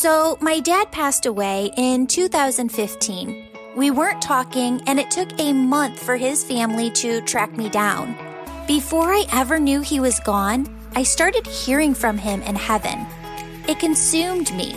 So, my dad passed away in 2015. We weren't talking, and it took a month for his family to track me down. Before I ever knew he was gone, I started hearing from him in heaven. It consumed me.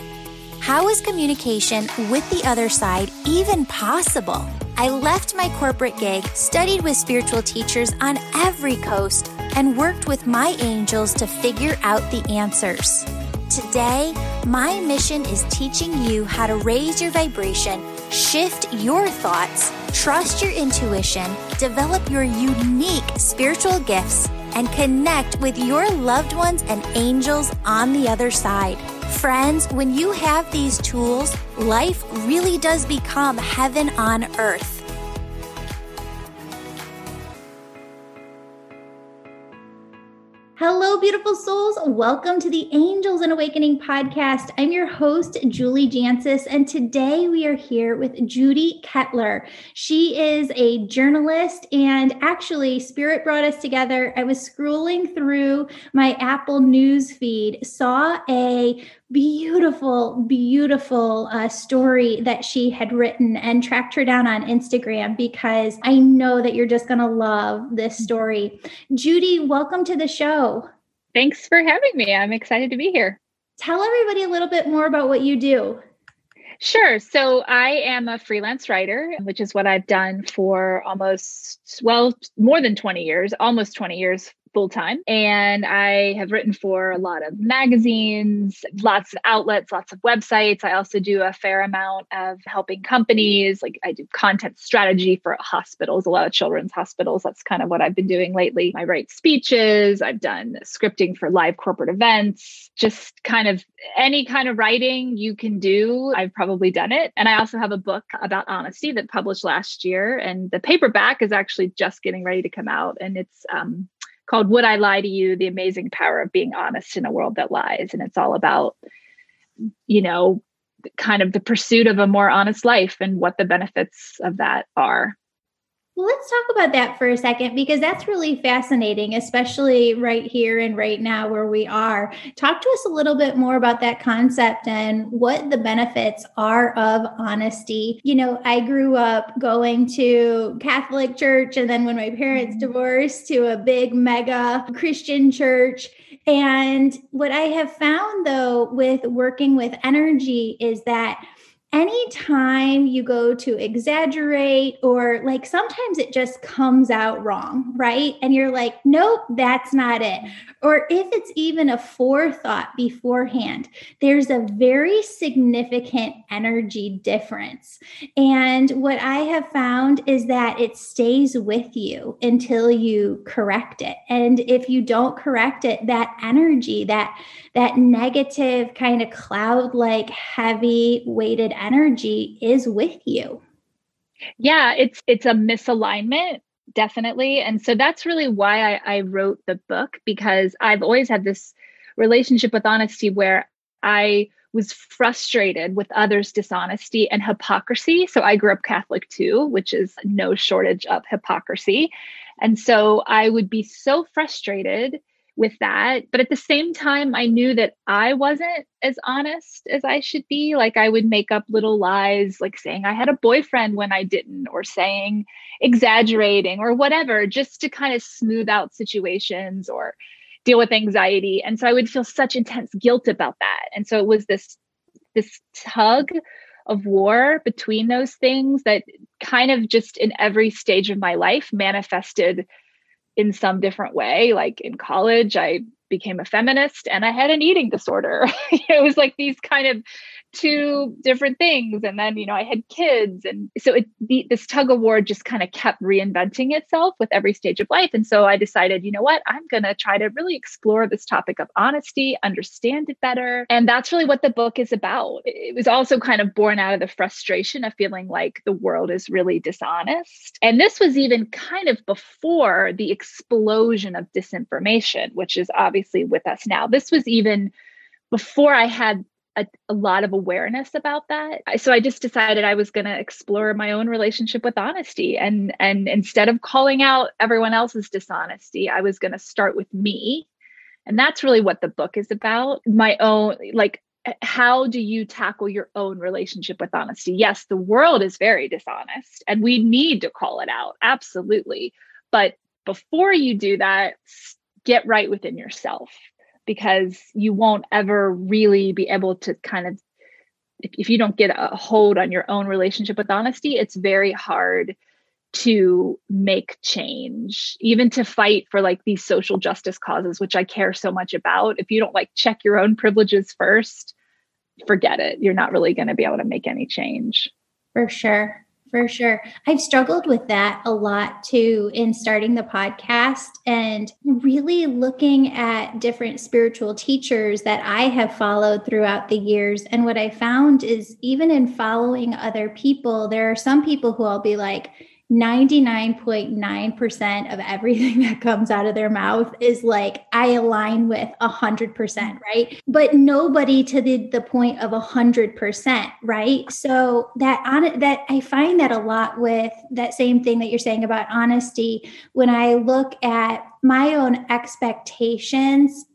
How is communication with the other side even possible? I left my corporate gig, studied with spiritual teachers on every coast, and worked with my angels to figure out the answers. Today, my mission is teaching you how to raise your vibration, shift your thoughts, trust your intuition, develop your unique spiritual gifts, and connect with your loved ones and angels on the other side. Friends, when you have these tools, life really does become heaven on earth. Hello, beautiful souls. Welcome to the Angels and Awakening podcast. I'm your host, Julie Jancius, and today we are here with Judi Ketteler. She is a journalist, and actually, Spirit brought us together. I was scrolling through my Apple News feed, saw a beautiful, beautiful uh, story that she had written and tracked her down on Instagram because I know that you're just going to love this story. Judi, welcome to the show. Thanks for having me. I'm excited to be here. Tell everybody a little bit more about what you do. Sure. So I am a freelance writer, which is what I've done for almost, well, more than 20 years, almost 20 years full time. And I have written for a lot of magazines, lots of outlets, lots of websites. I also do a fair amount of helping companies. Like I do content strategy for hospitals, a lot of children's hospitals. That's kind of what I've been doing lately. I write speeches, I've done scripting for live corporate events, just kind of any kind of writing you can do. I've probably done it. And I also have a book about honesty that published last year. And the paperback is actually just getting ready to come out. And it's um, called Would I Lie to You? The Amazing Power of Being Honest in a World That Lies. And it's all about, you know, kind of the pursuit of a more honest life and what the benefits of that are. Well, let's talk about that for a second because that's really fascinating, especially right here and right now where we are. Talk to us a little bit more about that concept and what the benefits are of honesty. You know, I grew up going to Catholic church, and then when my parents mm-hmm. divorced, to a big mega Christian church. And what I have found though with working with energy is that anytime you go to exaggerate or like sometimes it just comes out wrong, right? And you're like, nope, that's not it. Or if it's even a forethought beforehand, there's a very significant energy difference. And what I have found is that it stays with you until you correct it. And if you don't correct it, that energy, that that negative kind of cloud like heavy weighted energy is with you yeah it's it's a misalignment definitely and so that's really why I, I wrote the book because i've always had this relationship with honesty where i was frustrated with others' dishonesty and hypocrisy. So I grew up Catholic too, which is no shortage of hypocrisy. And so I would be so frustrated with that. But at the same time, I knew that I wasn't as honest as I should be. Like I would make up little lies, like saying I had a boyfriend when I didn't, or saying exaggerating or whatever, just to kind of smooth out situations or deal with anxiety. And so I would feel such intense guilt about that. And so it was this this tug of war between those things that kind of just in every stage of my life manifested in some different way. Like in college, I became a feminist and I had an eating disorder. it was like these kind of two different things. And then you know i had kids. And so it the, this tug of war just kind of kept reinventing itself with every stage of life. And so i decided you know what? I'm going to try to really explore this topic of honesty understand it better. And that's really what the book is about. It was also kind of born out of the frustration of feeling like the world is really dishonest. And this was even kind of before the explosion of disinformation which is obviously with us now this was even before I had a, a, lot of awareness about that. So I just decided I was going to explore my own relationship with honesty and and instead of calling out everyone else's dishonesty, I was going to start with me. And that's really what the book is about. My own like how do you tackle your own relationship with honesty? Yes, the world is very dishonest and we need to call it out. Absolutely. But before you do that, get right within yourself because you won't ever really be able to kind of, if, if you don't get a hold on your own relationship with honesty, it's very hard to make change, even to fight for like these social justice causes, which I care so much about. If you don't like check your own privileges first, forget it. You're not really going to be able to make any change. For sure. For sure. I've struggled with that a lot too in starting the podcast and really looking at different spiritual teachers that I have followed throughout the years. And what I found is even in following other people, there are some people who I'll be like, 99.9% of everything that comes out of their mouth is like I align with 100%, right? But nobody to the, the point of 100%, right? So that on that I find that a lot with that same thing that you're saying about honesty when I look at my own expectations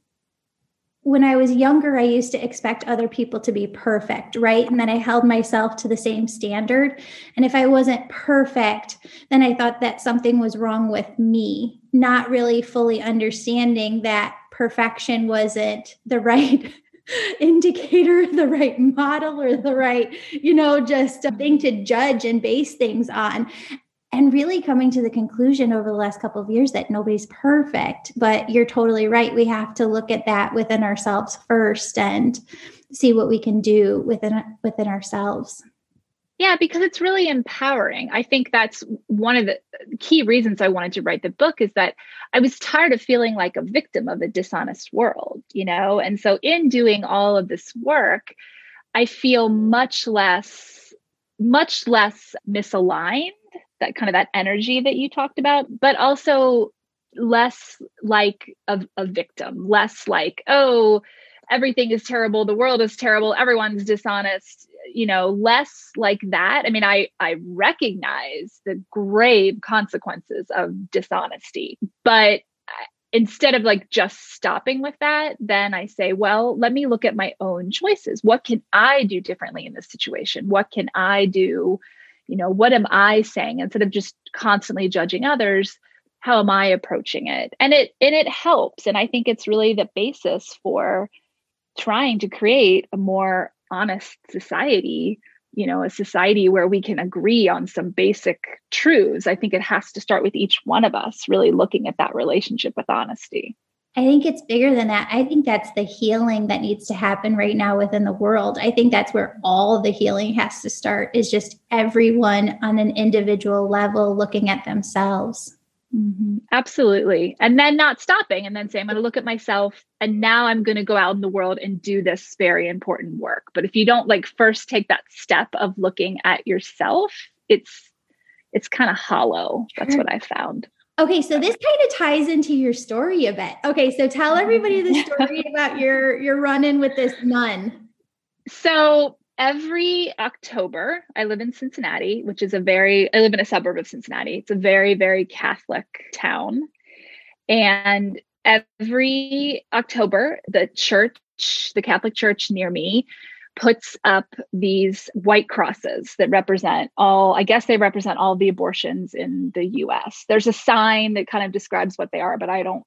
when I was younger, I used to expect other people to be perfect, right? And then I held myself to the same standard. And if I wasn't perfect, then I thought that something was wrong with me, not really fully understanding that perfection wasn't the right indicator, the right model, or the right, you know, just thing to judge and base things on and really coming to the conclusion over the last couple of years that nobody's perfect but you're totally right. We have to look at that within ourselves first and see what we can do within within ourselves. Yeah because it's really empowering. I think that's one of the key reasons i wanted to write the book is that i was tired of feeling like a victim of a dishonest world you know? And so in doing all of this work i feel much less much less misaligned that kind of that energy that you talked about, but also less like a, a victim, less like, oh, everything is terrible, the world is terrible, everyone's dishonest, you know, less like that. I mean, I I recognize the grave consequences of dishonesty, but instead of like just stopping with that, then I say, well, let me look at my own choices. What can I do differently in this situation? What can I do you know what am i saying? Instead of just constantly judging others how am i approaching it? And it and it helps. And i think it's really the basis for trying to create a more honest society you know a society where we can agree on some basic truths. I think it has to start with each one of us really looking at that relationship with honesty I think it's bigger than that. I think that's the healing that needs to happen right now within the world. I think that's where all the healing has to start is just everyone on an individual level looking at themselves. Mm-hmm. Absolutely. And then not stopping and then say, I'm going to look at myself and now I'm going to go out in the world and do this very important work. But if you don't like first take that step of looking at yourself, it's it's kind of hollow. That's what I found. Okay, so this kind of ties into your story a bit. Okay, so tell everybody the mm-hmm. story about your your run-in with this nun. So every October, I live in Cincinnati, which is a very I live in a suburb of Cincinnati. It's a very very Catholic town. And every October, the church, the Catholic church near me puts up these white crosses that represent all, I guess they represent all the abortions in the US. There's a sign that kind of describes what they are, but I don't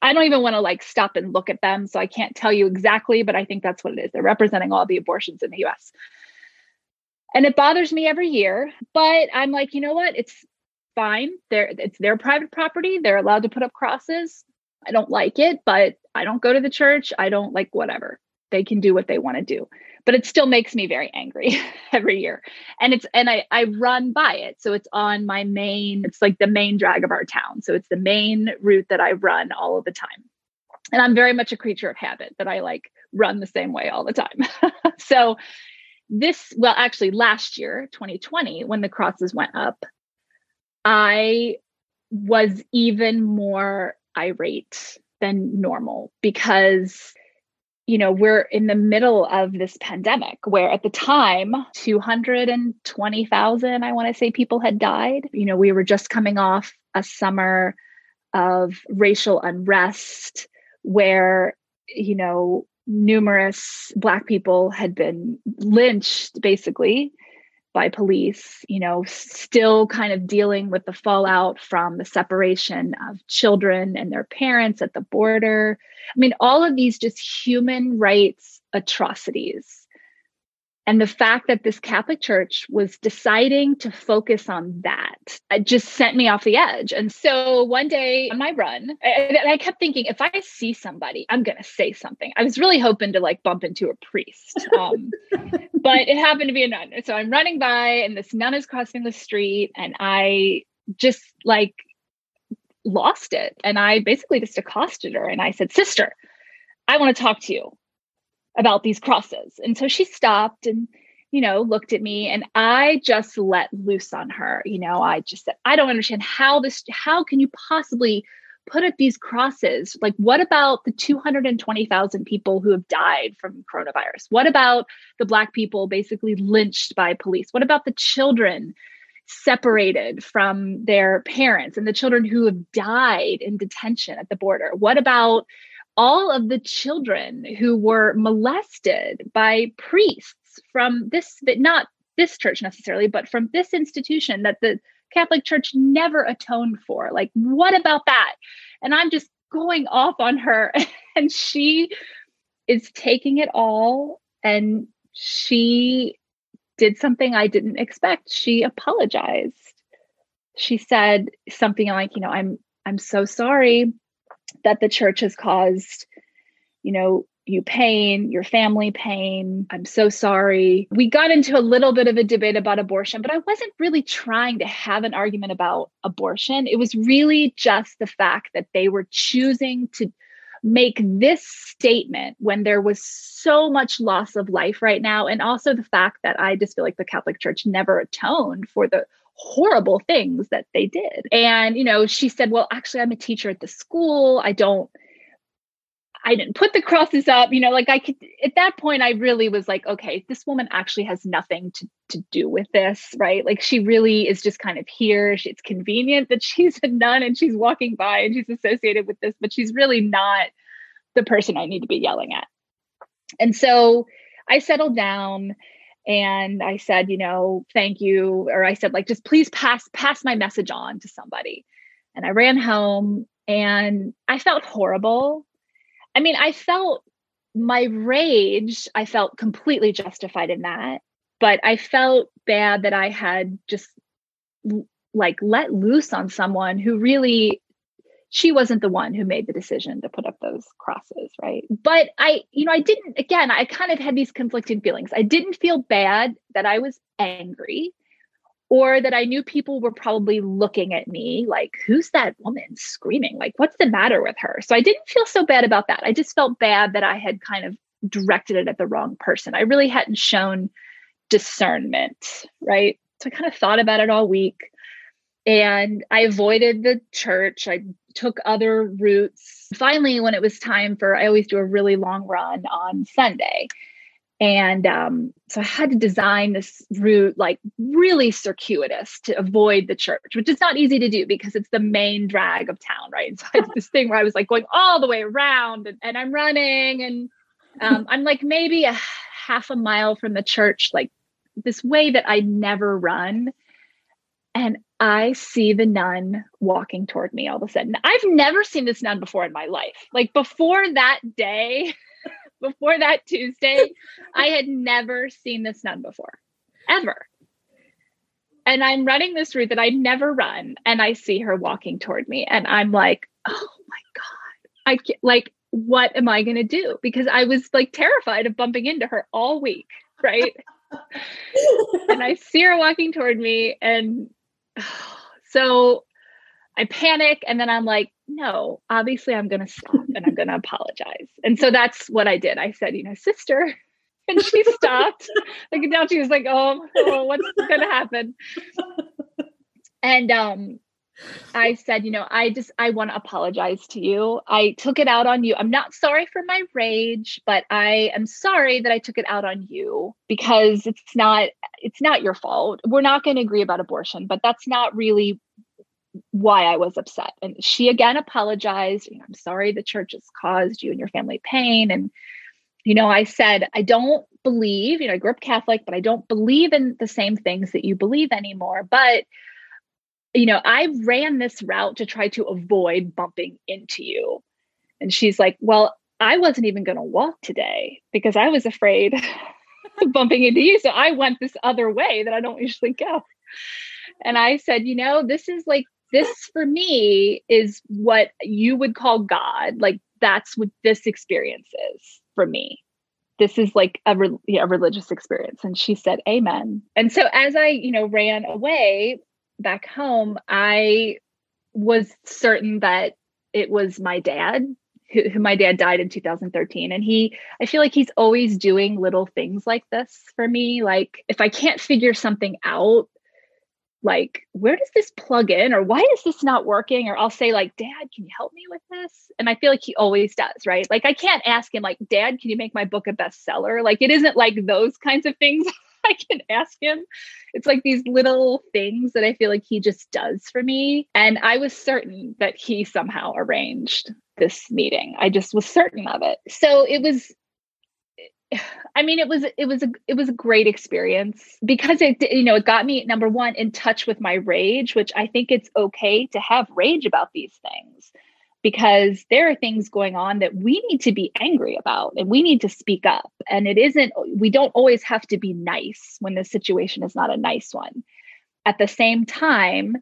I don't even want to like stop and look at them. So I can't tell you exactly, but I think that's what it is. They're representing all the abortions in the US. And it bothers me every year, but I'm like, you know what? It's fine. They're, it's their private property. They're allowed to put up crosses. I don't like it, but I don't go to the church. I don't like whatever. They can do what they want to do but it still makes me very angry every year. And it's and i i run by it. So it's on my main it's like the main drag of our town. So it's the main route that i run all of the time. And i'm very much a creature of habit that i like run the same way all the time. So this well actually last year 2020 when the crosses went up i was even more irate than normal because you know, we're in the middle of this pandemic where at the time, 220,000, I want to say, people had died. You know, we were just coming off a summer of racial unrest where, you know, numerous Black people had been lynched basically by police, you know, still kind of dealing with the fallout from the separation of children and their parents at the border. I mean, all of these just human rights atrocities and the fact that this Catholic Church was deciding to focus on that it just sent me off the edge. And so one day on my run, and I kept thinking, if I see somebody, I'm going to say something. I was really hoping to like bump into a priest, um, but it happened to be a nun. So I'm running by, and this nun is crossing the street, and I just like lost it. And I basically just accosted her and I said, Sister, I want to talk to you about these crosses. And so she stopped and, you know, looked at me and I just let loose on her. You know, I just said, I don't understand how this, how can you possibly put up these crosses? Like, what about the 220,000 people who have died from coronavirus? What about the Black people basically lynched by police? What about the children? separated from their parents and the children who have died in detention at the border? What about all of the children who were molested by priests from this, but not this church necessarily, but from this institution that the Catholic Church never atoned for. Like, what about that? And I'm just going off on her, and she is taking it all and she did something I didn't expect. She apologized. She said something like, you know, I'm I'm so sorry that the church has caused, you know, you pain, your family pain. I'm so sorry. We got into a little bit of a debate about abortion, but I wasn't really trying to have an argument about abortion. It was really just the fact that they were choosing to make this statement when there was so much loss of life right now. And also the fact that I just feel like the Catholic Church never atoned for the horrible things that they did. And, you know, she said, Well, actually, I'm a teacher at the school. I don't. I didn't put the crosses up, you know, like I could at that point I really was like, okay, this woman actually has nothing to, to do with this, right? Like she really is just kind of here. She, it's convenient that she's a nun and she's walking by and she's associated with this, but she's really not the person I need to be yelling at. And so I settled down and i said you know thank you. Or i said like just please pass pass my message on to somebody. And i ran home and i felt horrible. I mean i felt my rage i felt completely justified in that but i felt bad that i had just like let loose on someone who really she wasn't the one who made the decision to put up those crosses, right? But I, you know, I didn't, again, I kind of had these conflicting feelings. I didn't feel bad that I was angry or that I knew people were probably looking at me like, who's that woman screaming? Like, what's the matter with her? So I didn't feel so bad about that. I just felt bad that I had kind of directed it at the wrong person. I really hadn't shown discernment, right? So I kind of thought about it all week and I avoided the church. I took other routes. Finally, when it was time for, I always do a really long run on Sunday. And um, so I had to design this route like really circuitous to avoid the church, which is not easy to do because it's the main drag of town, right? And so I this thing where I was like going all the way around and, and I'm running and um, I'm like maybe a half a mile from the church, like this way that I never run. And I see the nun walking toward me all of a sudden. I've never seen this nun before in my life. Like before that day, before that Tuesday, I had never seen this nun before, ever. And I'm running this route that I never run, and I see her walking toward me, and I'm like, oh my God. I can't, like, what am I going to do? Because I was like terrified of bumping into her all week, right? and I see her walking toward me, and so I panic and then I'm like, no, obviously I'm going to stop and I'm going to apologize. And so that's what I did. I said, you know, sister. And she stopped. like now she was like, oh, oh what's going to happen? And um, I said, you know, I just I want to apologize to you. I took it out on you. I'm not sorry for my rage, but I am sorry that I took it out on you because it's not it's not your fault. We're not going to agree about abortion, but that's not really why I was upset. And she again apologized. You know, I'm sorry the church has caused you and your family pain and you know, I said, I don't believe, you know, I grew up Catholic, but I don't believe in the same things that you believe anymore. But, you know, I ran this route to try to avoid bumping into you. And she's like, Well, I wasn't even going to walk today because I was afraid of bumping into you. So I went this other way that I don't usually go. And I said, You know, this is like, this for me is what you would call God. Like, that's what this experience is for me this is like a, re- a religious experience and she said amen and so as i you know ran away back home i was certain that it was my dad who, who, my dad died in 2013 and he i feel like he's always doing little things like this for me. Like if i can't figure something out like where does this plug in? Or why is this not working? Or i'll say like dad can you help me with this? And i feel like he always does right? Like i can't ask him like dad can you make my book a bestseller? Like it isn't like those kinds of things i can ask him. It's like these little things that i feel like he just does for me. And i was certain that he somehow arranged this meeting. I just was certain of it. So it was I mean, it was it was a it was a great experience because it you know it got me number one in touch with my rage, which I think it's okay to have rage about these things because there are things going on that we need to be angry about and we need to speak up. And it isn't we don't always have to be nice when the situation is not a nice one. At the same time,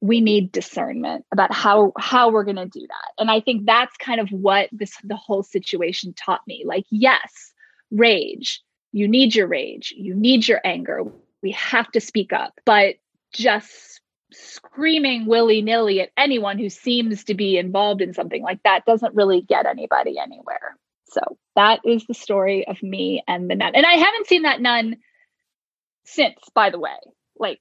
we need discernment about how how we're going to do that. And I think that's kind of what this the whole situation taught me. Like yes, rage. You need your rage. You need your anger. We have to speak up. But just screaming willy nilly at anyone who seems to be involved in something like that doesn't really get anybody anywhere. So that is the story of me and the nun. And I haven't seen that nun since, by the way. Like,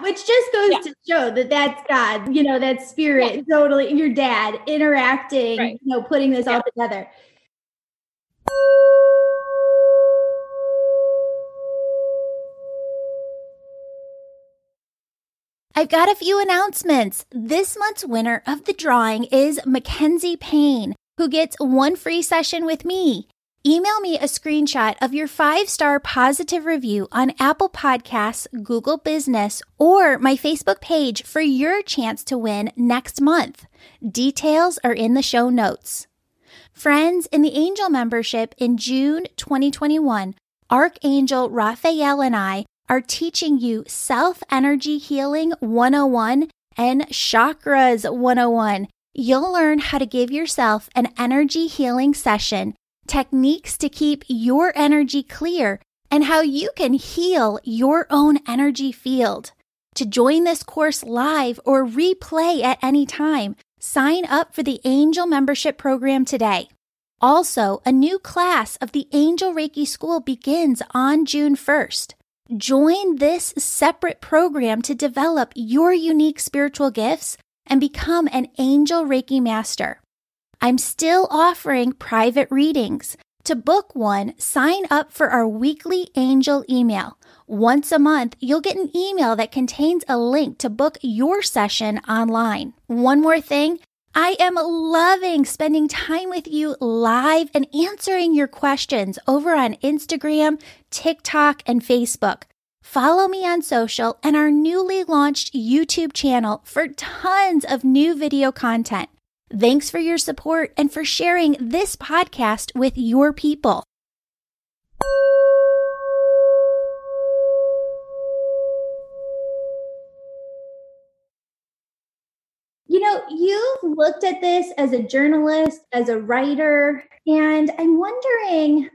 which just goes yeah. to show that that's God, you know, that spirit, yeah. totally your dad interacting, right. you know, putting this yeah. all together. I've got a few announcements. This month's winner of the drawing is Mackenzie Payne, who gets one free session with me. Email me a screenshot of your five star positive review on Apple Podcasts, Google Business, or my Facebook page for your chance to win next month. Details are in the show notes. Friends, in the Angel membership in June 2021, Archangel Raphael and I are teaching you self energy healing 101 and chakras 101. You'll learn how to give yourself an energy healing session, techniques to keep your energy clear, and how you can heal your own energy field. To join this course live or replay at any time, sign up for the Angel Membership Program today. Also, a new class of the Angel Reiki School begins on June 1st. Join this separate program to develop your unique spiritual gifts and become an angel Reiki master. I'm still offering private readings. To book one, sign up for our weekly angel email. Once a month, you'll get an email that contains a link to book your session online. One more thing. I am loving spending time with you live and answering your questions over on Instagram, TikTok, and Facebook. Follow me on social and our newly launched YouTube channel for tons of new video content. Thanks for your support and for sharing this podcast with your people. You know, you've looked at this as a journalist, as a writer, and I'm wondering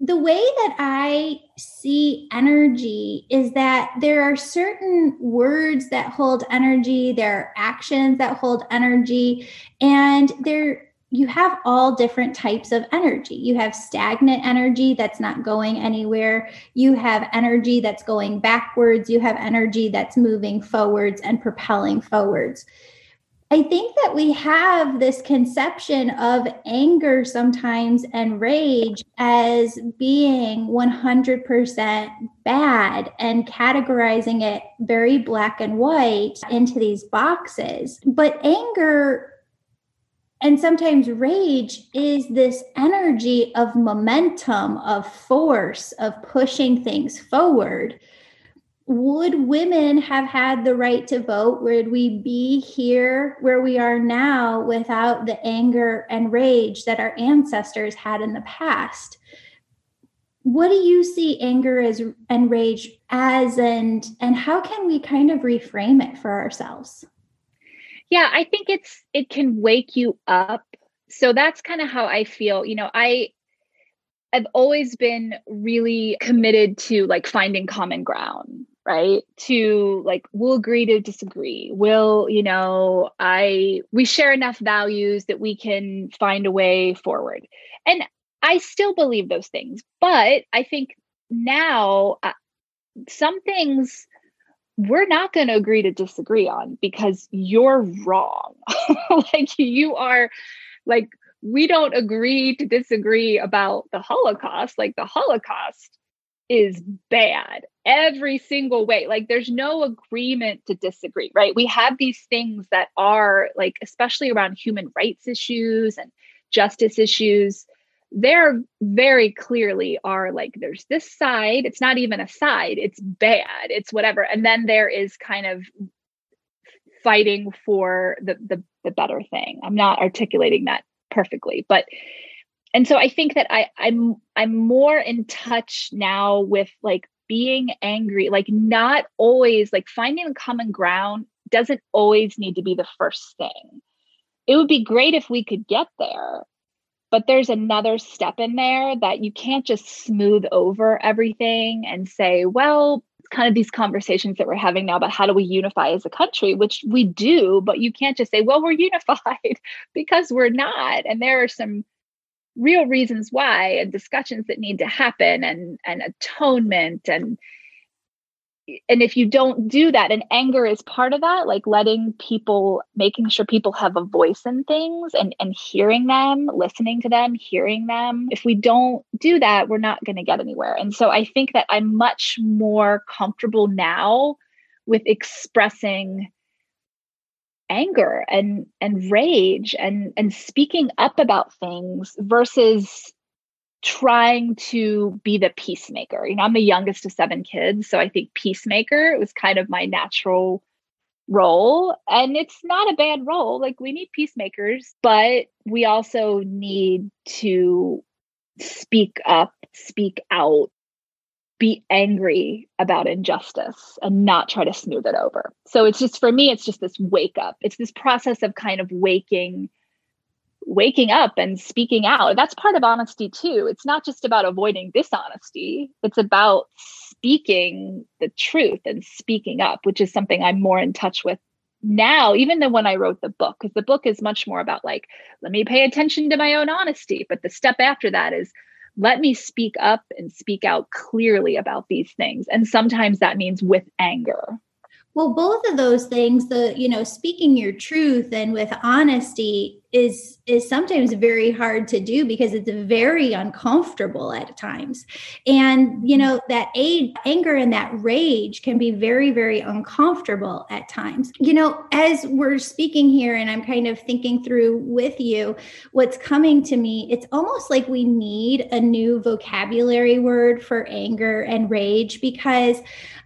the way that I see energy is that there are certain words that hold energy, there are actions that hold energy, and there you have all different types of energy. You have stagnant energy that's not going anywhere. You have energy that's going backwards. You have energy that's moving forwards and propelling forwards. I think that we have this conception of anger sometimes and rage as being 100% bad and categorizing it very black and white into these boxes. But anger and sometimes rage is this energy of momentum, of force, of pushing things forward. Would women have had the right to vote? Would we be here where we are now without the anger and rage that our ancestors had in the past? What do you see anger as and rage as and and how can we kind of reframe it for ourselves? yeah i think it's it can wake you up so that's kind of how i feel you know i i've always been really committed to like finding common ground right to like we'll agree to disagree we'll you know i we share enough values that we can find a way forward and i still believe those things but i think now uh, some things we're not going to agree to disagree on because you're wrong. like you are like we don't agree to disagree about the Holocaust. Like the Holocaust is bad every single way. Like there's no agreement to disagree, right? We have these things that are like, especially around human rights issues and justice issues, there very clearly are like there's this side it's not even a side it's bad it's whatever and then there is kind of fighting for the the, the better thing i'm not articulating that perfectly but and so i think that i i'm i'm more in touch now with like being angry like not always like finding common ground doesn't always need to be the first thing it would be great if we could get there but there's another step in there that you can't just smooth over everything and say, well, kind of these conversations that we're having now about how do we unify as a country, which we do, but you can't just say, well, we're unified because we're not. And there are some real reasons why and discussions that need to happen and and atonement and and if you don't do that and anger is part of that like letting people making sure people have a voice in things and and hearing them listening to them hearing them. If we don't do that we're not going to get anywhere. And so i think that i'm much more comfortable now with expressing anger and and rage and and speaking up about things versus trying to be the peacemaker. You know, I'm the youngest of seven kids, so I think peacemaker was kind of my natural role. And it's not a bad role. Like we need peacemakers, but we also need to speak up, speak out, be angry about injustice and not try to smooth it over. So it's just for me, it's just this wake up. It's this process of kind of waking waking up and speaking out. That's part of honesty too. It's not just about avoiding dishonesty, it's about speaking the truth and speaking up, which is something I'm more in touch with now, even than when I wrote the book, because the book is much more about like, let me pay attention to my own honesty. But the step after that is, let me speak up and speak out clearly about these things. And sometimes that means with anger. Well, both of those things, the, you know, speaking your truth and with honesty is is sometimes very hard to do because it's very uncomfortable at times. And you know that anger and that rage can be very very uncomfortable at times. You know as we're speaking here and i'm kind of thinking through with you what's coming to me it's almost like we need a new vocabulary word for anger and rage because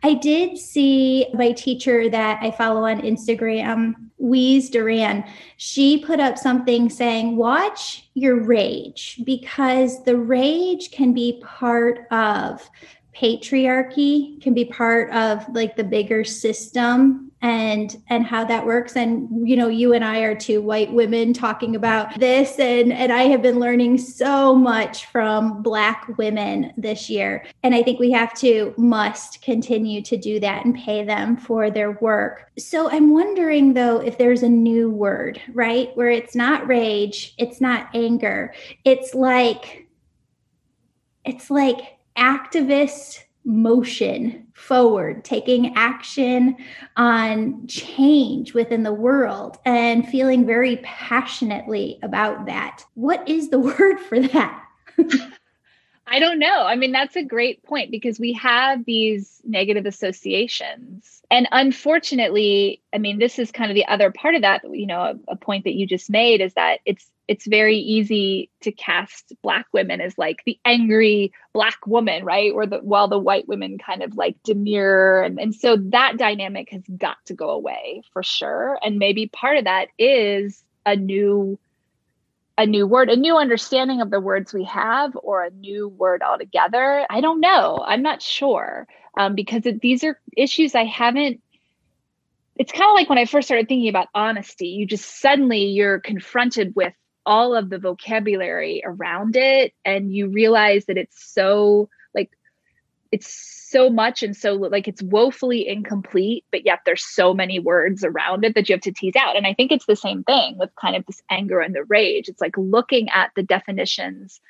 i did see my teacher that i follow on instagram Weeze Duran, she put up something saying, Watch your rage because the rage can be part of patriarchy, can be part of like the bigger system and and how that works and you know you and I are two white women talking about this and and I have been learning so much from black women this year and I think we have to must continue to do that and pay them for their work. So I'm wondering though if there's a new word, right? Where it's not rage, it's not anger. It's like it's like activist motion forward, taking action on change within the world and feeling very passionately about that. What is the word for that? I don't know. I mean, that's a great point because we have these negative associations. And unfortunately, I mean, this is kind of the other part of that, you know, a, a, point that you just made is that it's it's very easy to cast black women as like the angry black woman, right? Or the while the white women kind of like demure and, and so that dynamic has got to go away for sure. And maybe part of that is a new a new word, a new understanding of the words we have, or a new word altogether. I don't know. I'm not sure um, because it, these are issues I haven't. It's kind of like when I first started thinking about honesty, you just suddenly you're confronted with all of the vocabulary around it, and you realize that it's so like it's so much and so like it's woefully incomplete but yet there's so many words around it that you have to tease out. And i think it's the same thing with kind of this anger and the rage. It's like looking at the definitions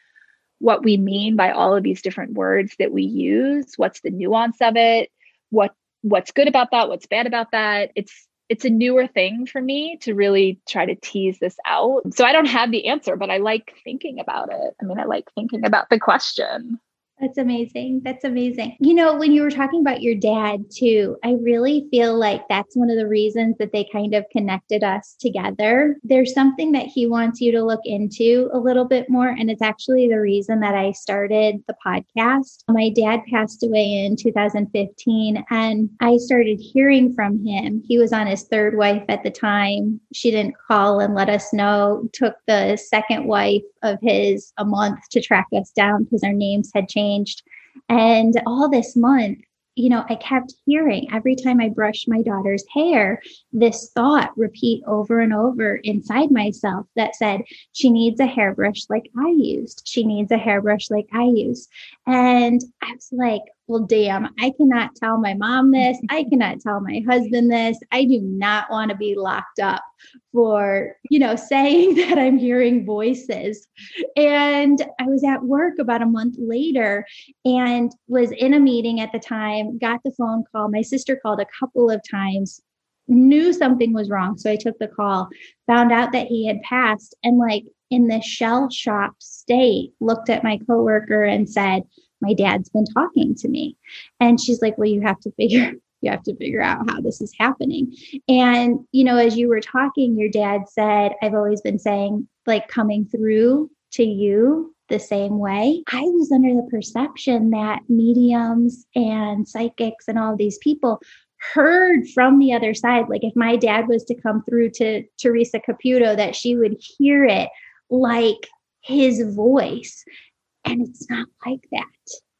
what we mean by all of these different words that we use what's the nuance of it what what's good about that what's bad about that. It's it's a newer thing for me to really try to tease this out. So i don't have the answer but i like thinking about it. I mean i like thinking about the question that's amazing. That's amazing. You know, when you were talking about your dad too, I really feel like that's one of the reasons that they kind of connected us together. There's something that he wants you to look into a little bit more. And it's actually the reason that I started the podcast. My dad passed away in 2015, and I started hearing from him. He was on his third wife at the time. She didn't call and let us know, took the second wife of his a month to track us down because our names had changed. And all this month, you know, I kept hearing every time I brushed my daughter's hair, this thought repeat over and over inside myself that said, she needs a hairbrush like I used. She needs a hairbrush like I used. And I was like, well, damn, I cannot tell my mom this. I cannot tell my husband this. I do not want to be locked up for, you know, saying that I'm hearing voices. And I was at work about a month later and was in a meeting at the time, got the phone call. My sister called a couple of times, knew something was wrong. So I took the call, found out that he had passed, and like in the shell shock state, looked at my coworker and said, my dad's been talking to me. And she's like, well, you have to figure you have to figure out how this is happening. And, you know, as you were talking, your dad said, I've always been saying, like, coming through to you the same way. I was under the perception that mediums and psychics and all these people heard from the other side. Like, if my dad was to come through to Teresa Caputo, that she would hear it like his voice. And it's not like that.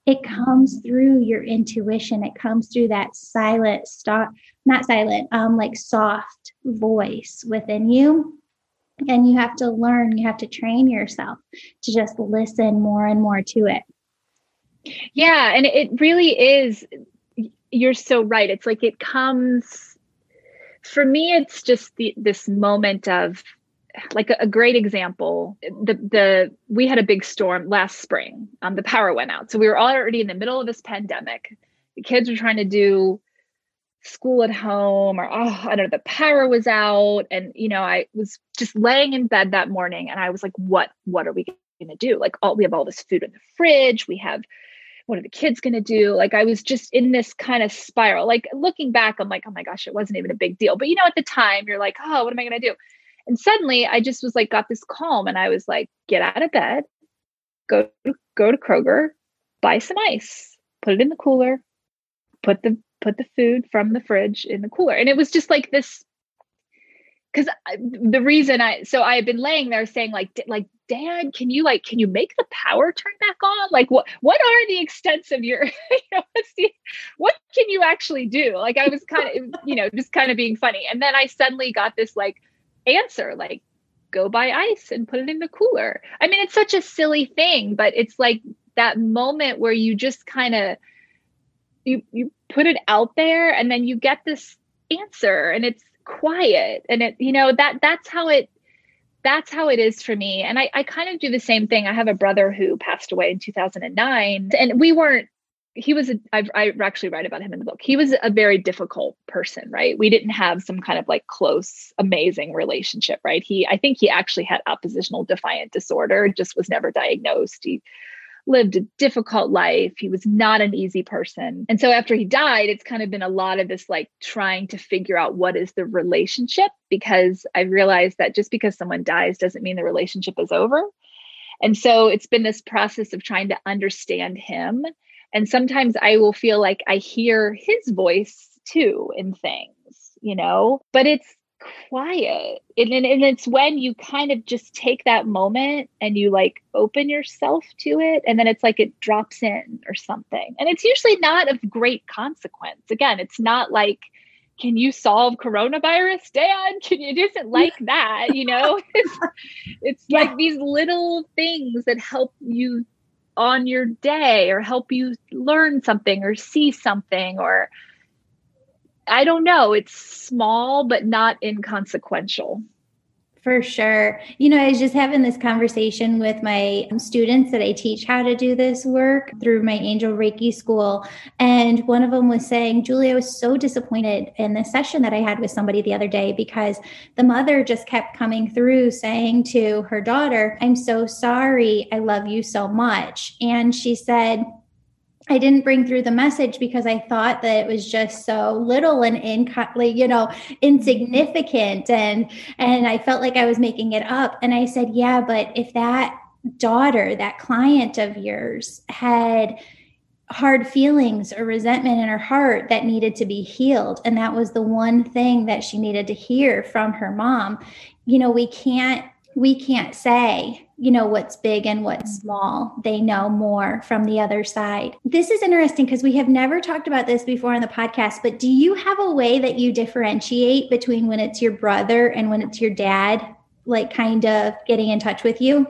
It comes through your intuition. It comes through that silent stop, not silent, um, like soft voice within you. And you have to learn, you have to train yourself to just listen more and more to it. Yeah. And it really is, you're so right. It's like it comes, for me, it's just the, this moment of like a, a, great example the the we had a big storm last spring. Um the power went out. So we were already in the middle of this pandemic. The kids were trying to do school at home or oh i don't know the power was out. And you know i was just laying in bed that morning and i was like what what are we going to do? Like all we have all this food in the fridge. We have what are the kids going to do? Like i was just in this kind of spiral. Like looking back i'm like oh my gosh it wasn't even a big deal. But you know at the time you're like oh what am i going to do and suddenly I just was like, got this calm and I was like, get out of bed, go, go to Kroger, buy some ice, put it in the cooler, put the, put the food from the fridge in the cooler. And it was just like this, because the reason I, so I had been laying there saying like, like, dad, can you like, can you make the power turn back on? Like what, what are the extents of your, you know, the, what can you actually do? Like I was kind of, you know, just kind of being funny. And then I suddenly got this like, answer like go buy ice and put it in the cooler. I mean, it's such a silly thing, but it's like that moment where you just kind of you you put it out there and then you get this answer and it's quiet and it you know that that's how it that's how it is for me and I, I kind of do the same thing i have a brother who passed away in 2009 and we weren't he was a, I, I actually write about him in the book he was a very difficult person right we didn't have some kind of like close amazing relationship right he i think he actually had oppositional defiant disorder just was never diagnosed he lived a difficult life. He was not an easy person. And so after he died, it's kind of been a lot of this like trying to figure out what is the relationship because I realized that just because someone dies doesn't mean the relationship is over. And so it's been this process of trying to understand him. And sometimes I will feel like I hear his voice too in things, you know, but it's quiet. And, and, and it's when you kind of just take that moment and you like open yourself to it. And then it's like it drops in or something. And it's usually not of great consequence. Again, it's not like, can you solve coronavirus, Dad? Can you? It isn't like that, you know. It's, it's yeah. like these little things that help you on your day, or help you learn something, or see something, or I don't know. It's small, but not inconsequential. For sure. You know, I was just having this conversation with my um, students that I teach how to do this work through my Angel Reiki school. And one of them was saying, Julie, I was so disappointed in the session that I had with somebody the other day because the mother just kept coming through saying to her daughter, I'm so sorry. I love you so much. And she said, I didn't bring through the message because I thought that it was just so little and inco- you know insignificant and and I felt like I was making it up. And I said yeah but if that daughter that client of yours had hard feelings or resentment in her heart that needed to be healed and that was the one thing that she needed to hear from her mom you know we can't we can't say you know what's big and what's mm-hmm. small they know more from the other side. This is interesting because we have never talked about this before on the podcast but do you have a way that you differentiate between when it's your brother and when it's your dad like kind of getting in touch with you?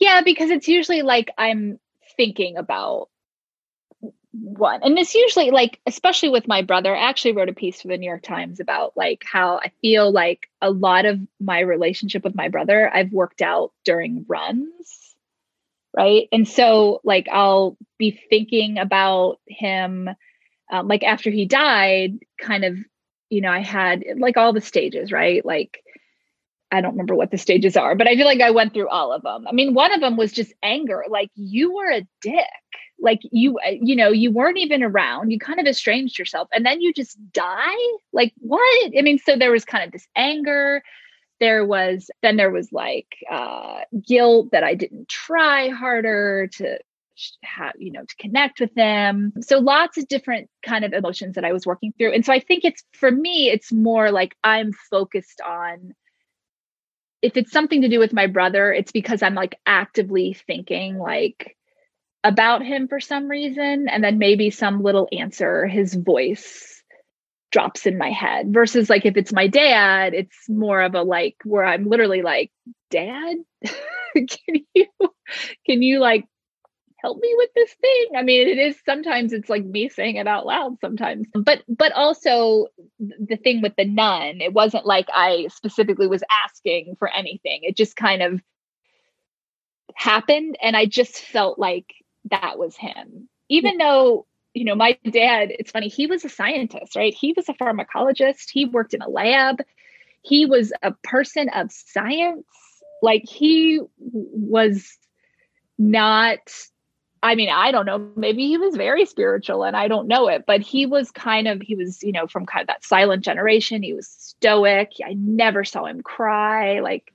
Yeah because it's usually like i'm thinking about one and it's usually like especially with my brother i actually wrote a piece for the new york times about like how i feel like a lot of my relationship with my brother i've worked out during runs right and so like i'll be thinking about him um, like after he died kind of you know i had like all the stages right like I don't remember what the stages are, but I feel like I went through all of them. I mean, one of them was just anger. Like you were a dick like you uh, you know you weren't even around you kind of estranged yourself and then you just die? Like what? I mean so there was kind of this anger. There was then there was like uh guilt that i didn't try harder to have you know to connect with them. So lots of different kind of emotions that i was working through. And so i think it's for me it's more like i'm focused on if it's something to do with my brother it's because i'm like actively thinking like about him for some reason and then maybe some little answer his voice drops in my head. Versus like if it's my dad it's more of a like where i'm literally like dad can you can you like help me with this thing? I mean it is sometimes it's like me saying it out loud sometimes. But but also the thing with the nun it wasn't like i specifically was asking for anything. It just kind of happened and i just felt like that was him. Even though, you know, my dad, it's funny, he was a scientist, right? He was a pharmacologist, he worked in a lab, he was a person of science. Like he was not I mean, I don't know. Maybe he was very spiritual and I don't know it, but he was kind of, he was, you know, from kind of that silent generation. He was stoic. I never saw him cry. Like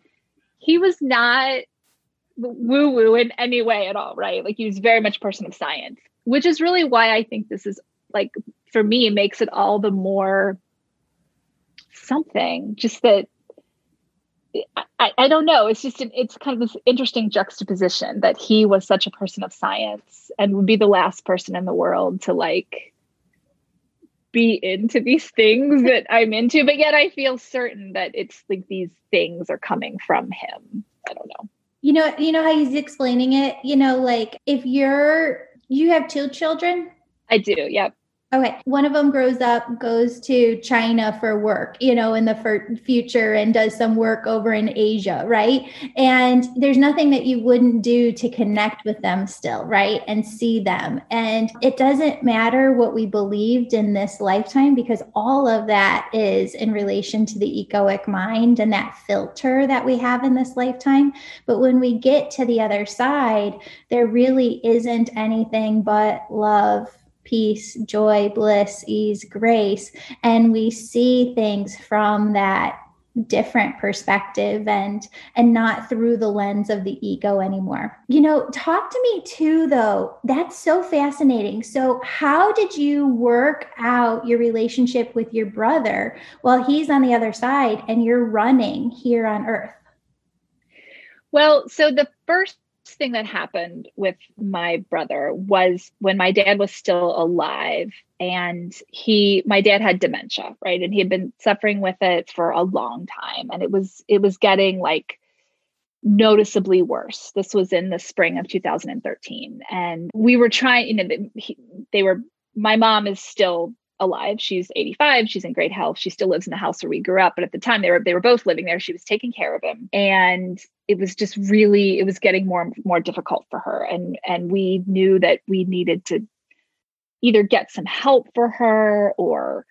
he was not woo woo in any way at all, right? Like he's very much person of science, which is really why I think this is like for me makes it all the more something. Just that I, I don't know. It's just an, it's kind of this interesting juxtaposition that he was such a person of science and would be the last person in the world to like be into these things that I'm into, but yet I feel certain that it's like these things are coming from him. I don't know. You know, you know how he's explaining it. You know, like if you're you have two children. I do. Yep. Okay. One of them grows up, goes to China for work, you know, in the future and does some work over in Asia, right? And there's nothing that you wouldn't do to connect with them still, right? And see them. And it doesn't matter what we believed in this lifetime because all of that is in relation to the egoic mind and that filter that we have in this lifetime. But when we get to the other side, there really isn't anything but love peace, joy, bliss, ease, grace. And we see things from that different perspective and and not through the lens of the ego anymore. You know, talk to me too though. That's so fascinating. So how did you work out your relationship with your brother while he's on the other side and you're running here on earth? Well, so the first thing that happened with my brother was when my dad was still alive and he my dad had dementia right and he had been suffering with it for a long time and it was it was getting like noticeably worse this was in the spring of 2013 and we were trying you know they, were my mom is still alive. She's 85. She's in great health. She still lives in the house where we grew up. But at the time they were they were both living there. She was taking care of him. And it was just really, it was getting more and more difficult for her. And and we knew that we needed to either get some help for her or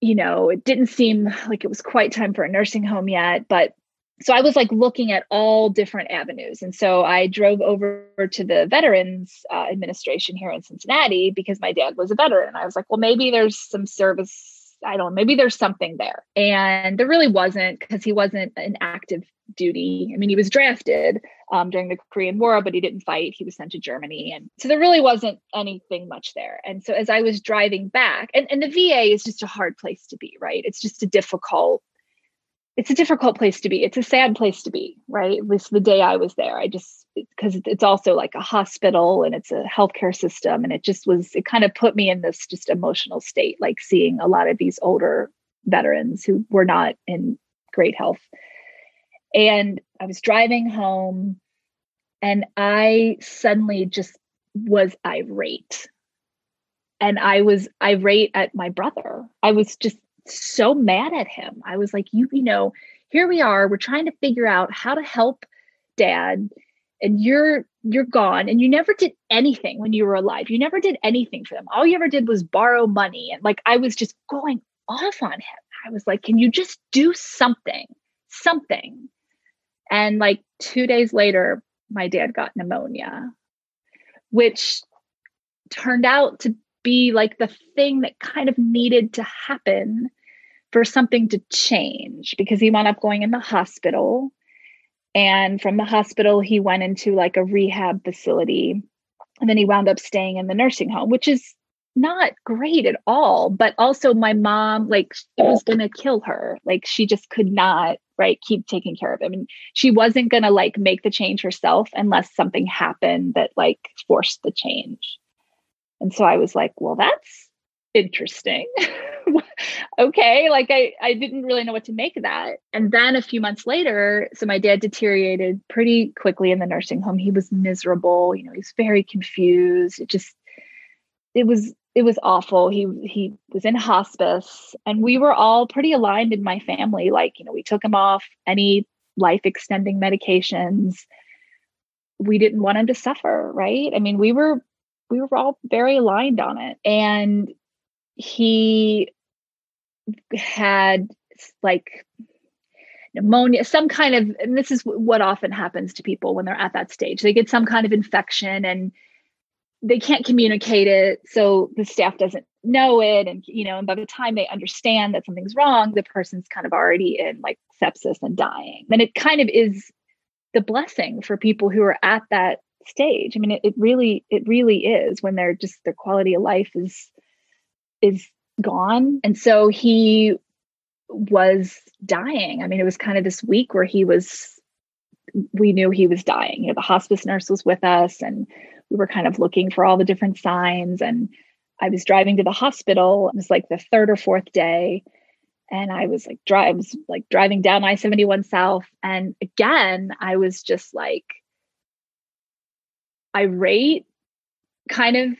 you know, it didn't seem like it was quite time for a nursing home yet, but so I was like looking at all different avenues. And so I drove over to the Veterans uh, Administration here in Cincinnati because my dad was a veteran. and I was like, well, maybe there's some service. I don't know, maybe there's something there. And there really wasn't because he wasn't an active duty. I mean, he was drafted um, during the Korean War, but he didn't fight. He was sent to Germany. And so there really wasn't anything much there. And so as I was driving back, and, and the VA is just a hard place to be, right? It's just a difficult it's a difficult place to be. It's a sad place to be, right? At least the day I was there, I just because it's also like a hospital and it's a healthcare system, and it just was. It kind of put me in this just emotional state, like seeing a lot of these older veterans who were not in great health. And I was driving home, and I suddenly just was irate, and I was irate at my brother. I was just so mad at him. I was like, you, you know, here we are, we're trying to figure out how to help dad and you're you're gone and you never did anything when you were alive. You never did anything for them. All you ever did was borrow money and like I was just going off on him. I was like, can you just do something? Something. And like 2 days later my dad got pneumonia which turned out to be like the thing that kind of needed to happen for something to change because he wound up going in the hospital. And from the hospital, he went into like a rehab facility. And then he wound up staying in the nursing home, which is not great at all. But also, my mom, like, it was going to kill her. Like, she just could not, right, keep taking care of him. And she wasn't going to like make the change herself unless something happened that like forced the change. And so I was like, well, that's interesting. okay, like I I didn't really know what to make of that. And then a few months later, so my dad deteriorated pretty quickly in the nursing home. He was miserable, you know, he was very confused. It just it was it was awful. He he was in hospice and we were all pretty aligned in my family like, you know, we took him off any life extending medications. We didn't want him to suffer, right? I mean, we were we were all very aligned on it. And he had like pneumonia, some kind of, and this is what often happens to people when they're at that stage. They get some kind of infection and they can't communicate it. So the staff doesn't know it. And, you know, and by the time they understand that something's wrong, the person's kind of already in like sepsis and dying. And it kind of is the blessing for people who are at that stage. I mean, it, it really, it really is when they're just their quality of life is is gone. And so he was dying. I mean, it was kind of this week where he was, we knew he was dying. You know, the hospice nurse was with us and we were kind of looking for all the different signs. And I was driving to the hospital. It was like the third or fourth day. And I was like, drive, was like driving down I 71 South. And again, I was just like irate, kind of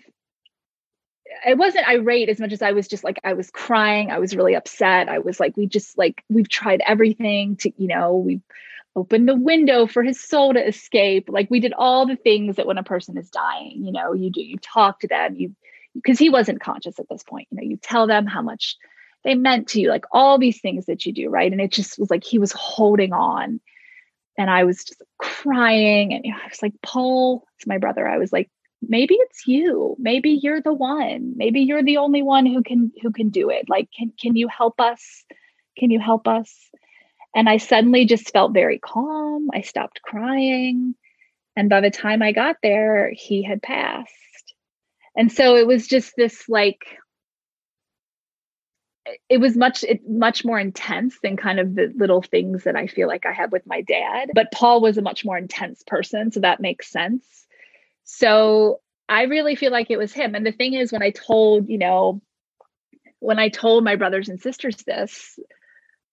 I wasn't irate as much as I was just like I was crying. I was really upset. I was like, we just like we've tried everything to, you know, we opened the window for his soul to escape. Like we did all the things that when a person is dying, you know, you do, you talk to them, you because he wasn't conscious at this point. You know, you tell them how much they meant to you, like all these things that you do, right? And it just was like he was holding on. And I was just crying. And I was like, Paul, it's my brother. I was like, maybe it's you. Maybe you're the one. Maybe you're the only one who can who can do it. Like can can you help us? Can you help us? And i suddenly just felt very calm. I stopped crying. And by the time i got there he had passed. And so it was just this like it was much it, much more intense than kind of the little things that i feel like i had with my dad. But paul was a much more intense person so that makes sense so I really feel like it was him. And the thing is, when I told, you know, when I told my brothers and sisters this,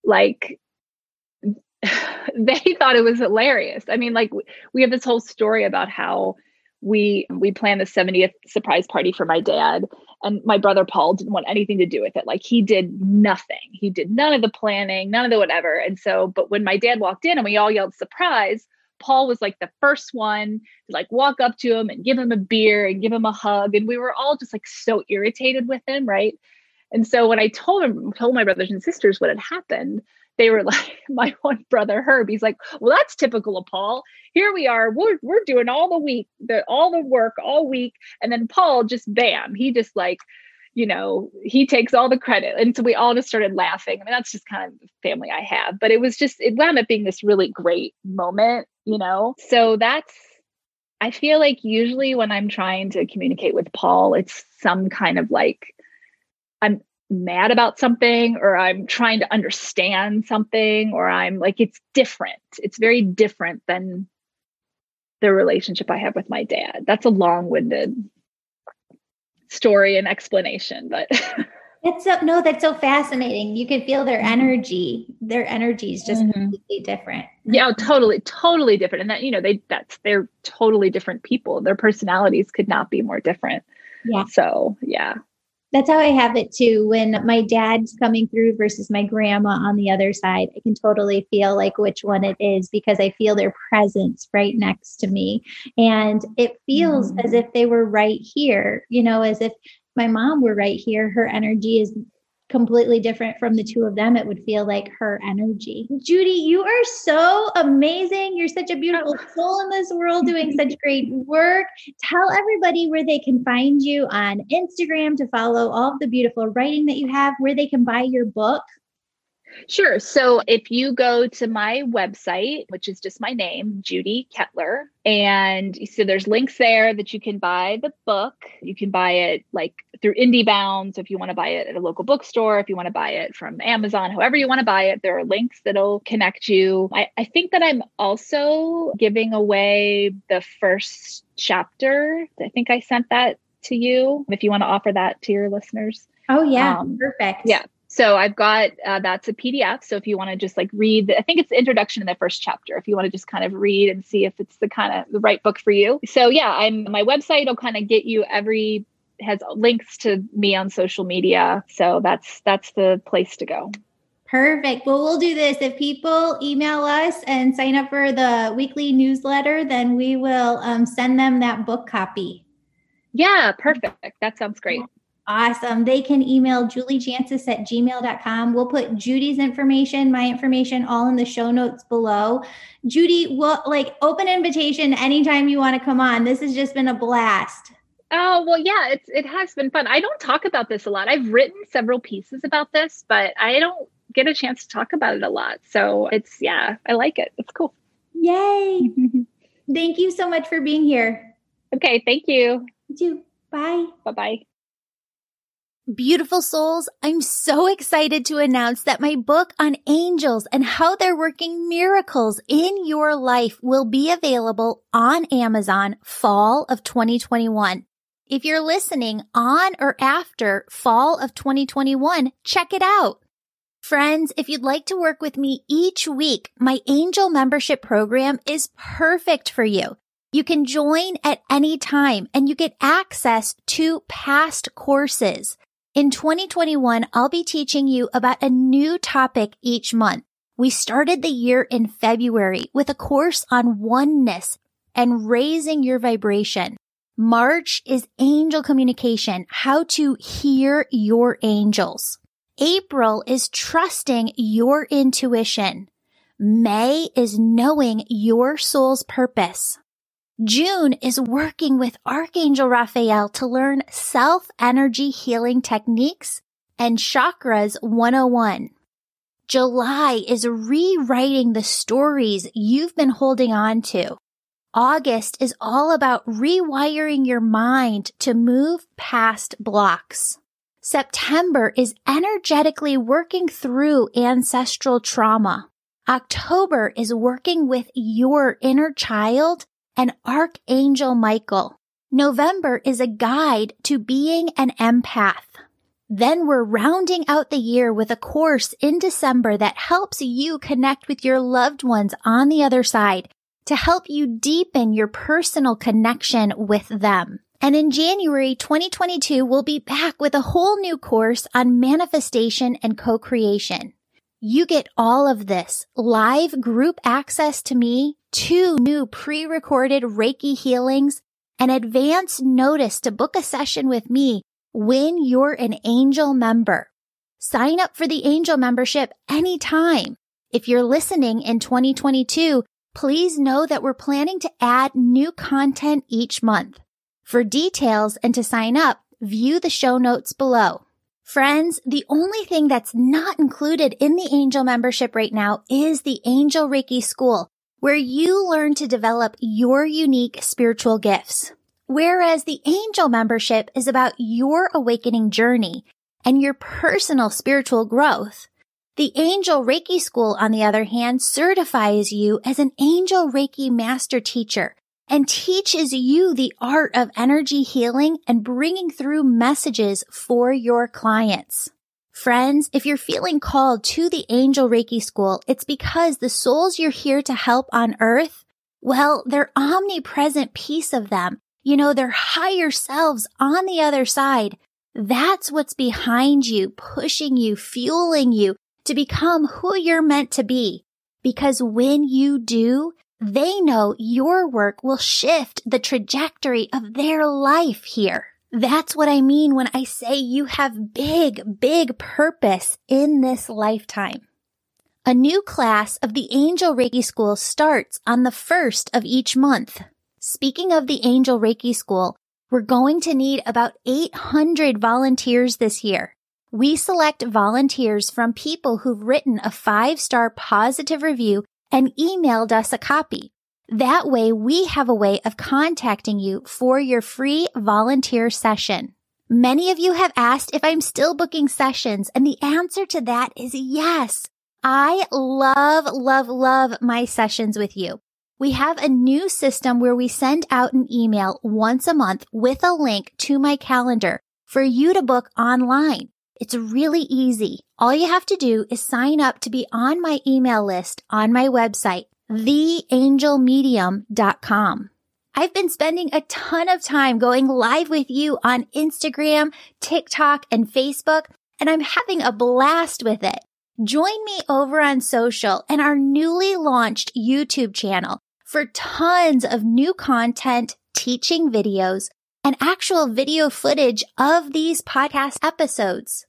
like, they thought it was hilarious. I mean, like, we have this whole story about how we we planned the 70th surprise party for my dad and my brother paul didn't want anything to do with it like he did nothing he did none of the planning none of the whatever and so but when my dad walked in and we all yelled surprise Paul was like the first one to like walk up to him and give him a beer and give him a hug. And we were all just like so irritated with him, right? And so when I told him, told my brothers and sisters what had happened, they were like, my one brother Herb, he's like, well, that's typical of Paul. Here we are, we're we're doing all the week, the all the work all week, and then Paul just bam, he just like you know, he takes all the credit. And so we all just started laughing. I mean, that's just kind of the family I have. But it was just, it wound up being this really great moment, you know? So that's, I feel like usually when I'm trying to communicate with Paul, it's some kind of like, I'm mad about something or I'm trying to understand something or I'm like, it's different. It's very different than the relationship I have with my dad. That's a long winded story and explanation but It's so no, that's so fascinating. You can feel their mm-hmm. energy. Their energy is just mm-hmm. completely different. Yeah, totally, totally different. And that, you know, they that's they're totally different people. Their personalities could not be more different. Yeah. So yeah that's how I have it too. When my dad's coming through versus my grandma on the other side, I can totally feel like which one it is because I feel their presence right next to me. And it feels mm. as if they were right here, you know, as if my mom were right here. Her energy is completely different from the two of them, it would feel like her energy. Judi, you are so amazing. You're such a beautiful oh. soul in this world doing such great work. Tell everybody where they can find you on Instagram to follow all of the beautiful writing that you have, where they can buy your book. Sure. So if you go to my website, which is just my name, Judi Ketteler, and so there's links there that you can buy the book. You can buy it like through IndieBound. So if you want to buy it at a local bookstore, if you want to buy it from Amazon, however you want to buy it, there are links that'll connect you. I, I think that I'm also giving away the first chapter. I think I sent that to you if you want to offer that to your listeners. Oh, yeah. Um, Perfect. Yeah. So I've got uh, that's a PDF. So if you want to just like read, the, I think it's the introduction in the first chapter. If you want to just kind of read and see if it's the kind of the right book for you. So yeah, I'm my website will kind of get you every has links to me on social media. So that's that's the place to go. Perfect. Well, we'll do this. If people email us and sign up for the weekly newsletter, then we will um, send them that book copy. Yeah, perfect. That sounds great. Awesome. They can email juliejancis at gmail.com. We'll put Judi's information, my information, all in the show notes below. Judi, well, like open invitation anytime you want to come on. This has just been a blast. Oh, well, yeah, it's it has been fun. I don't talk about this a lot. I've written several pieces about this, but I don't get a chance to talk about it a lot. So it's yeah, I like it. It's cool. Yay. thank you so much for being here. Okay, thank you. You too. Bye. Bye-bye. Beautiful souls, I'm so excited to announce that my book on angels and how they're working miracles in your life will be available on Amazon fall of 2021. If you're listening on or after fall of 2021, check it out. Friends, if you'd like to work with me each week, my angel membership program is perfect for you. You can join at any time and you get access to past courses. In 2021, I'll be teaching you about a new topic each month. We started the year in February with a course on oneness and raising your vibration. March is angel communication, how to hear your angels. April is trusting your intuition. May is knowing your soul's purpose. June is working with Archangel Raphael to learn self energy healing techniques and chakras 101. July is rewriting the stories you've been holding on to. August is all about rewiring your mind to move past blocks. September is energetically working through ancestral trauma. October is working with your inner child and Archangel Michael. November is a guide to being an empath. Then we're rounding out the year with a course in December that helps you connect with your loved ones on the other side to help you deepen your personal connection with them. And in January 2022, we'll be back with a whole new course on manifestation and co-creation. You get all of this live group access to me, two new pre-recorded Reiki healings, and advance notice to book a session with me when you're an angel member. Sign up for the angel membership anytime. If you're listening in 2022, please know that we're planning to add new content each month. For details and to sign up, view the show notes below. Friends, the only thing that's not included in the angel membership right now is the Angel Reiki School, where you learn to develop your unique spiritual gifts. Whereas the angel membership is about your awakening journey and your personal spiritual growth. The Angel Reiki School, on the other hand, certifies you as an Angel Reiki Master Teacher and teaches you the art of energy healing and bringing through messages for your clients. Friends, if you're feeling called to the Angel Reiki School, it's because the souls you're here to help on earth, well, their omnipresent piece of them, you know, their higher selves on the other side. That's what's behind you, pushing you, fueling you to become who you're meant to be. Because when you do, they know your work will shift the trajectory of their life here. That's what I mean when I say you have big, big purpose in this lifetime. A new class of the Angel Reiki School starts on the first of each month. Speaking of the Angel Reiki School, we're going to need about 800 volunteers this year. We select volunteers from people who've written a five star positive review and emailed us a copy. That way we have a way of contacting you for your free volunteer session. Many of you have asked if I'm still booking sessions and the answer to that is yes. I love, love, love my sessions with you. We have a new system where we send out an email once a month with a link to my calendar for you to book online. It's really easy. All you have to do is sign up to be on my email list on my website, theangelmedium.com. I've been spending a ton of time going live with you on Instagram, TikTok, and Facebook, and I'm having a blast with it. Join me over on social and our newly launched YouTube channel for tons of new content, teaching videos, and actual video footage of these podcast episodes.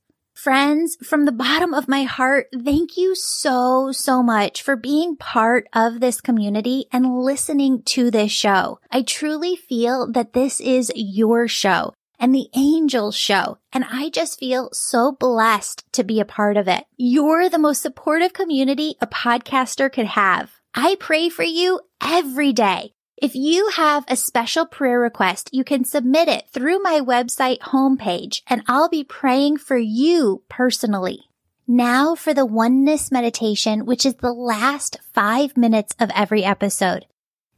Friends, from the bottom of my heart, thank you so, so much for being part of this community and listening to this show. I truly feel that this is your show and the angel show. And I just feel so blessed to be a part of it. You're the most supportive community a podcaster could have. I pray for you every day. If you have a special prayer request, you can submit it through my website homepage and I'll be praying for you personally. Now for the oneness meditation, which is the last five minutes of every episode.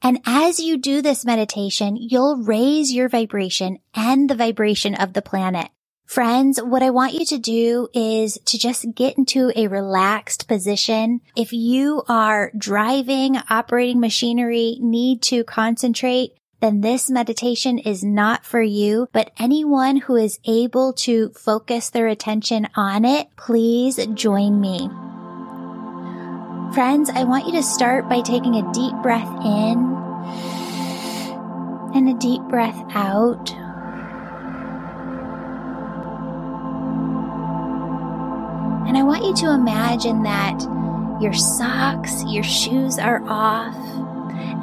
And as you do this meditation, you'll raise your vibration and the vibration of the planet. Friends, what I want you to do is to just get into a relaxed position. If you are driving, operating machinery, need to concentrate, then this meditation is not for you, but anyone who is able to focus their attention on it, please join me. Friends, I want you to start by taking a deep breath in and a deep breath out. And I want you to imagine that your socks, your shoes are off,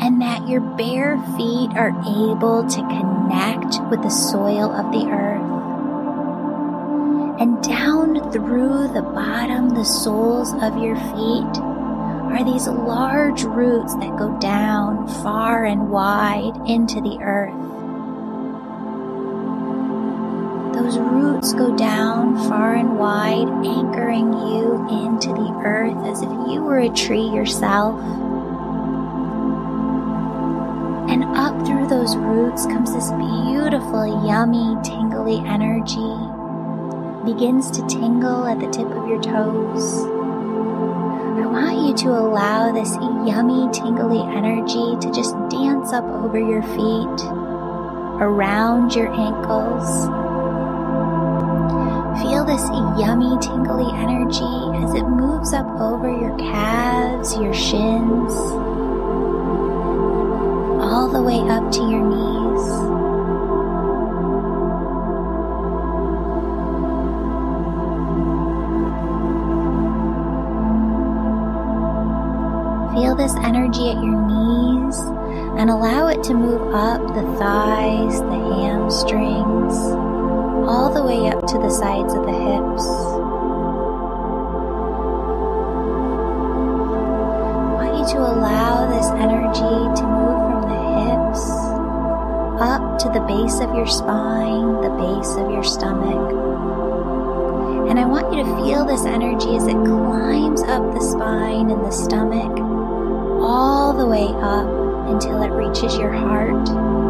and that your bare feet are able to connect with the soil of the earth. And down through the bottom, the soles of your feet, are these large roots that go down far and wide into the earth. Those roots go down far and wide, anchoring you into the earth as if you were a tree yourself. And up through those roots comes this beautiful, yummy, tingly energy. Begins to tingle at the tip of your toes. I want you to allow this yummy, tingly energy to just dance up over your feet, around your ankles Feel this yummy, tingly energy as it moves up over your calves, your shins, all the way up to your knees. Feel this energy at your knees and allow it to move up the thighs, the hamstrings all the way up to the sides of the hips. I want you to allow this energy to move from the hips up to the base of your spine, the base of your stomach. And I want you to feel this energy as it climbs up the spine and the stomach all the way up until it reaches your heart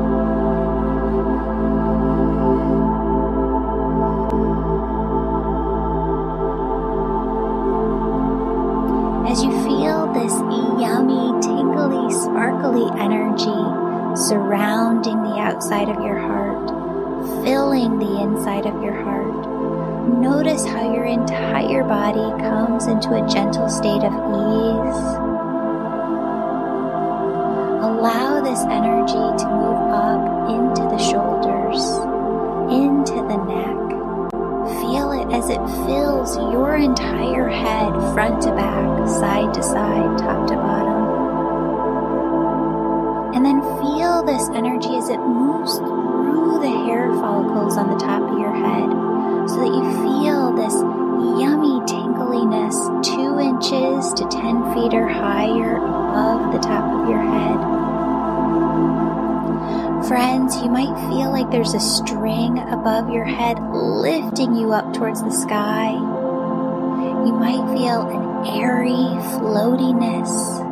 your heart. Notice how your entire body comes into a gentle state of ease. Allow this energy to move up into the shoulders, into the neck. Feel it as it fills your entire head, front to back, side to side, top to bottom. And then feel this energy as it moves through the hair follicles on the top of your head so that you feel this yummy tingliness two inches to 10 feet or higher above the top of your head. Friends, you might feel like there's a string above your head lifting you up towards the sky. You might feel an airy floatiness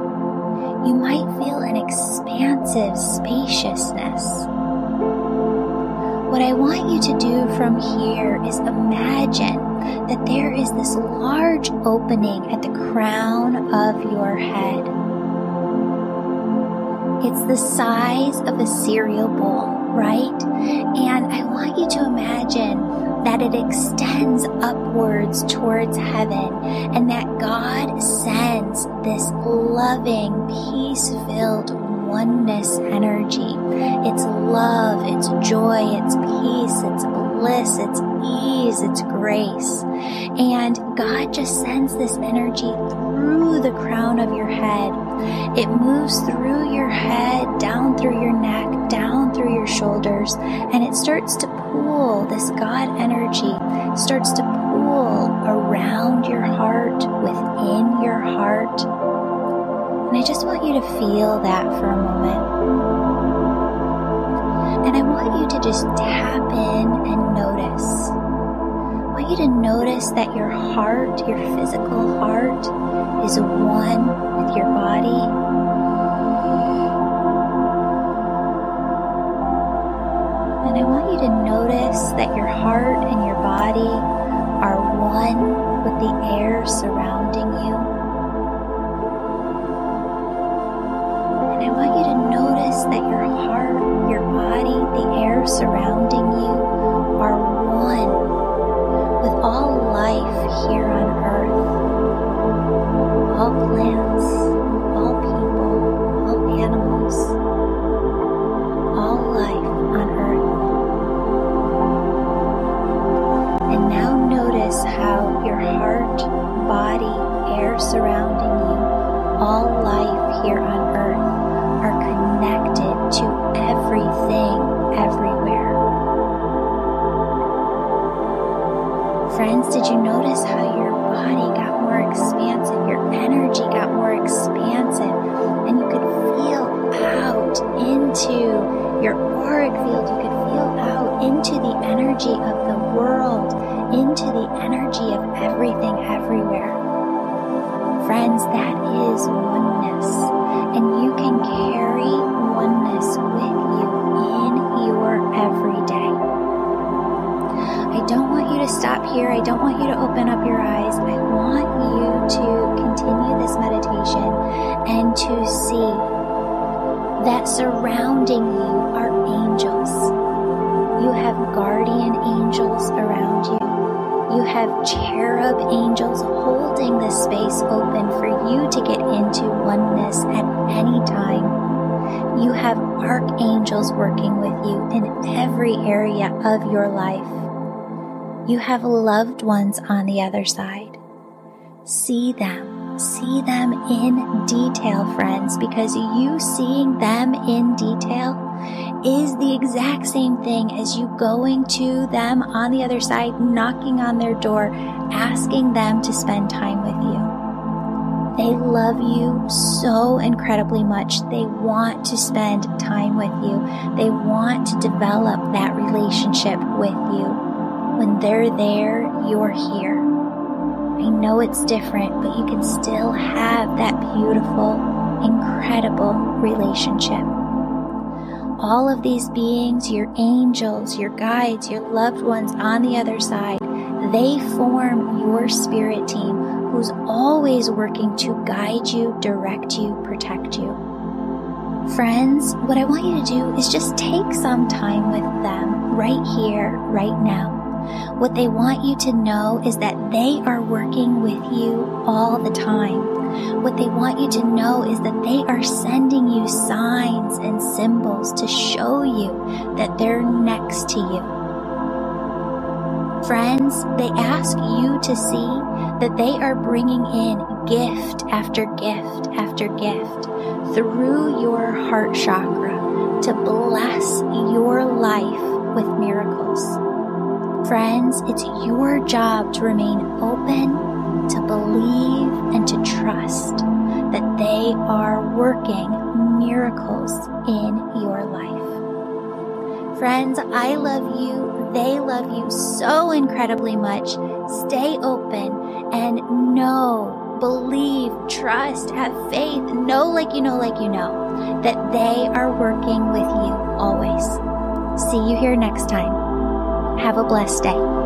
you might feel an expansive spaciousness. What I want you to do from here is imagine that there is this large opening at the crown of your head. It's the size of a cereal bowl, right? And I want you to imagine that it extends upwards towards heaven and that God sends this loving, peace filled oneness energy. It's love, it's joy, it's peace, it's bliss, it's ease, it's grace. And God just sends this energy through the crown of your head. It moves through your head, down through your neck, down through your shoulders, and it starts to pool, this God energy starts to pool around your heart, within your heart. And I just want you to feel that for a moment. And I want you to just tap in and notice. I want you to notice that your heart, your physical heart, is one with your body And I want you to notice that your heart and your body are one with the air surrounding you. I want you to notice that your heart, your body, the air surrounding you are one with all life here on earth. All plants, all people, all animals, all life on earth. And now notice how your heart, body, air surrounding you, all life here on earth Friends, did you notice how your body got more expansive? Your energy got more expansive, and you could feel out into your auric field. You could feel out into the energy of the world, into the energy of everything everywhere. Friends, that is oneness, and you can carry stop here. I don't want you to open up your eyes. I want you to continue this meditation and to see that surrounding you are angels. You have guardian angels around you. You have cherub angels holding the space open for you to get into oneness at any time. You have archangels working with you in every area of your life. You have loved ones on the other side. See them. See them in detail, friends, because you seeing them in detail is the exact same thing as you going to them on the other side, knocking on their door, asking them to spend time with you. They love you so incredibly much. They want to spend time with you. They want to develop that relationship with you. When they're there, you're here. I know it's different, but you can still have that beautiful, incredible relationship. All of these beings, your angels, your guides, your loved ones on the other side, they form your spirit team who's always working to guide you, direct you, protect you. Friends, what I want you to do is just take some time with them right here, right now. What they want you to know is that they are working with you all the time. What they want you to know is that they are sending you signs and symbols to show you that they're next to you. Friends, they ask you to see that they are bringing in gift after gift after gift through your heart chakra to bless your life with miracles. Friends, it's your job to remain open, to believe, and to trust that they are working miracles in your life. Friends, I love you. They love you so incredibly much. Stay open and know, believe, trust, have faith, know like you know, like you know, that they are working with you always. See you here next time. Have a blessed day.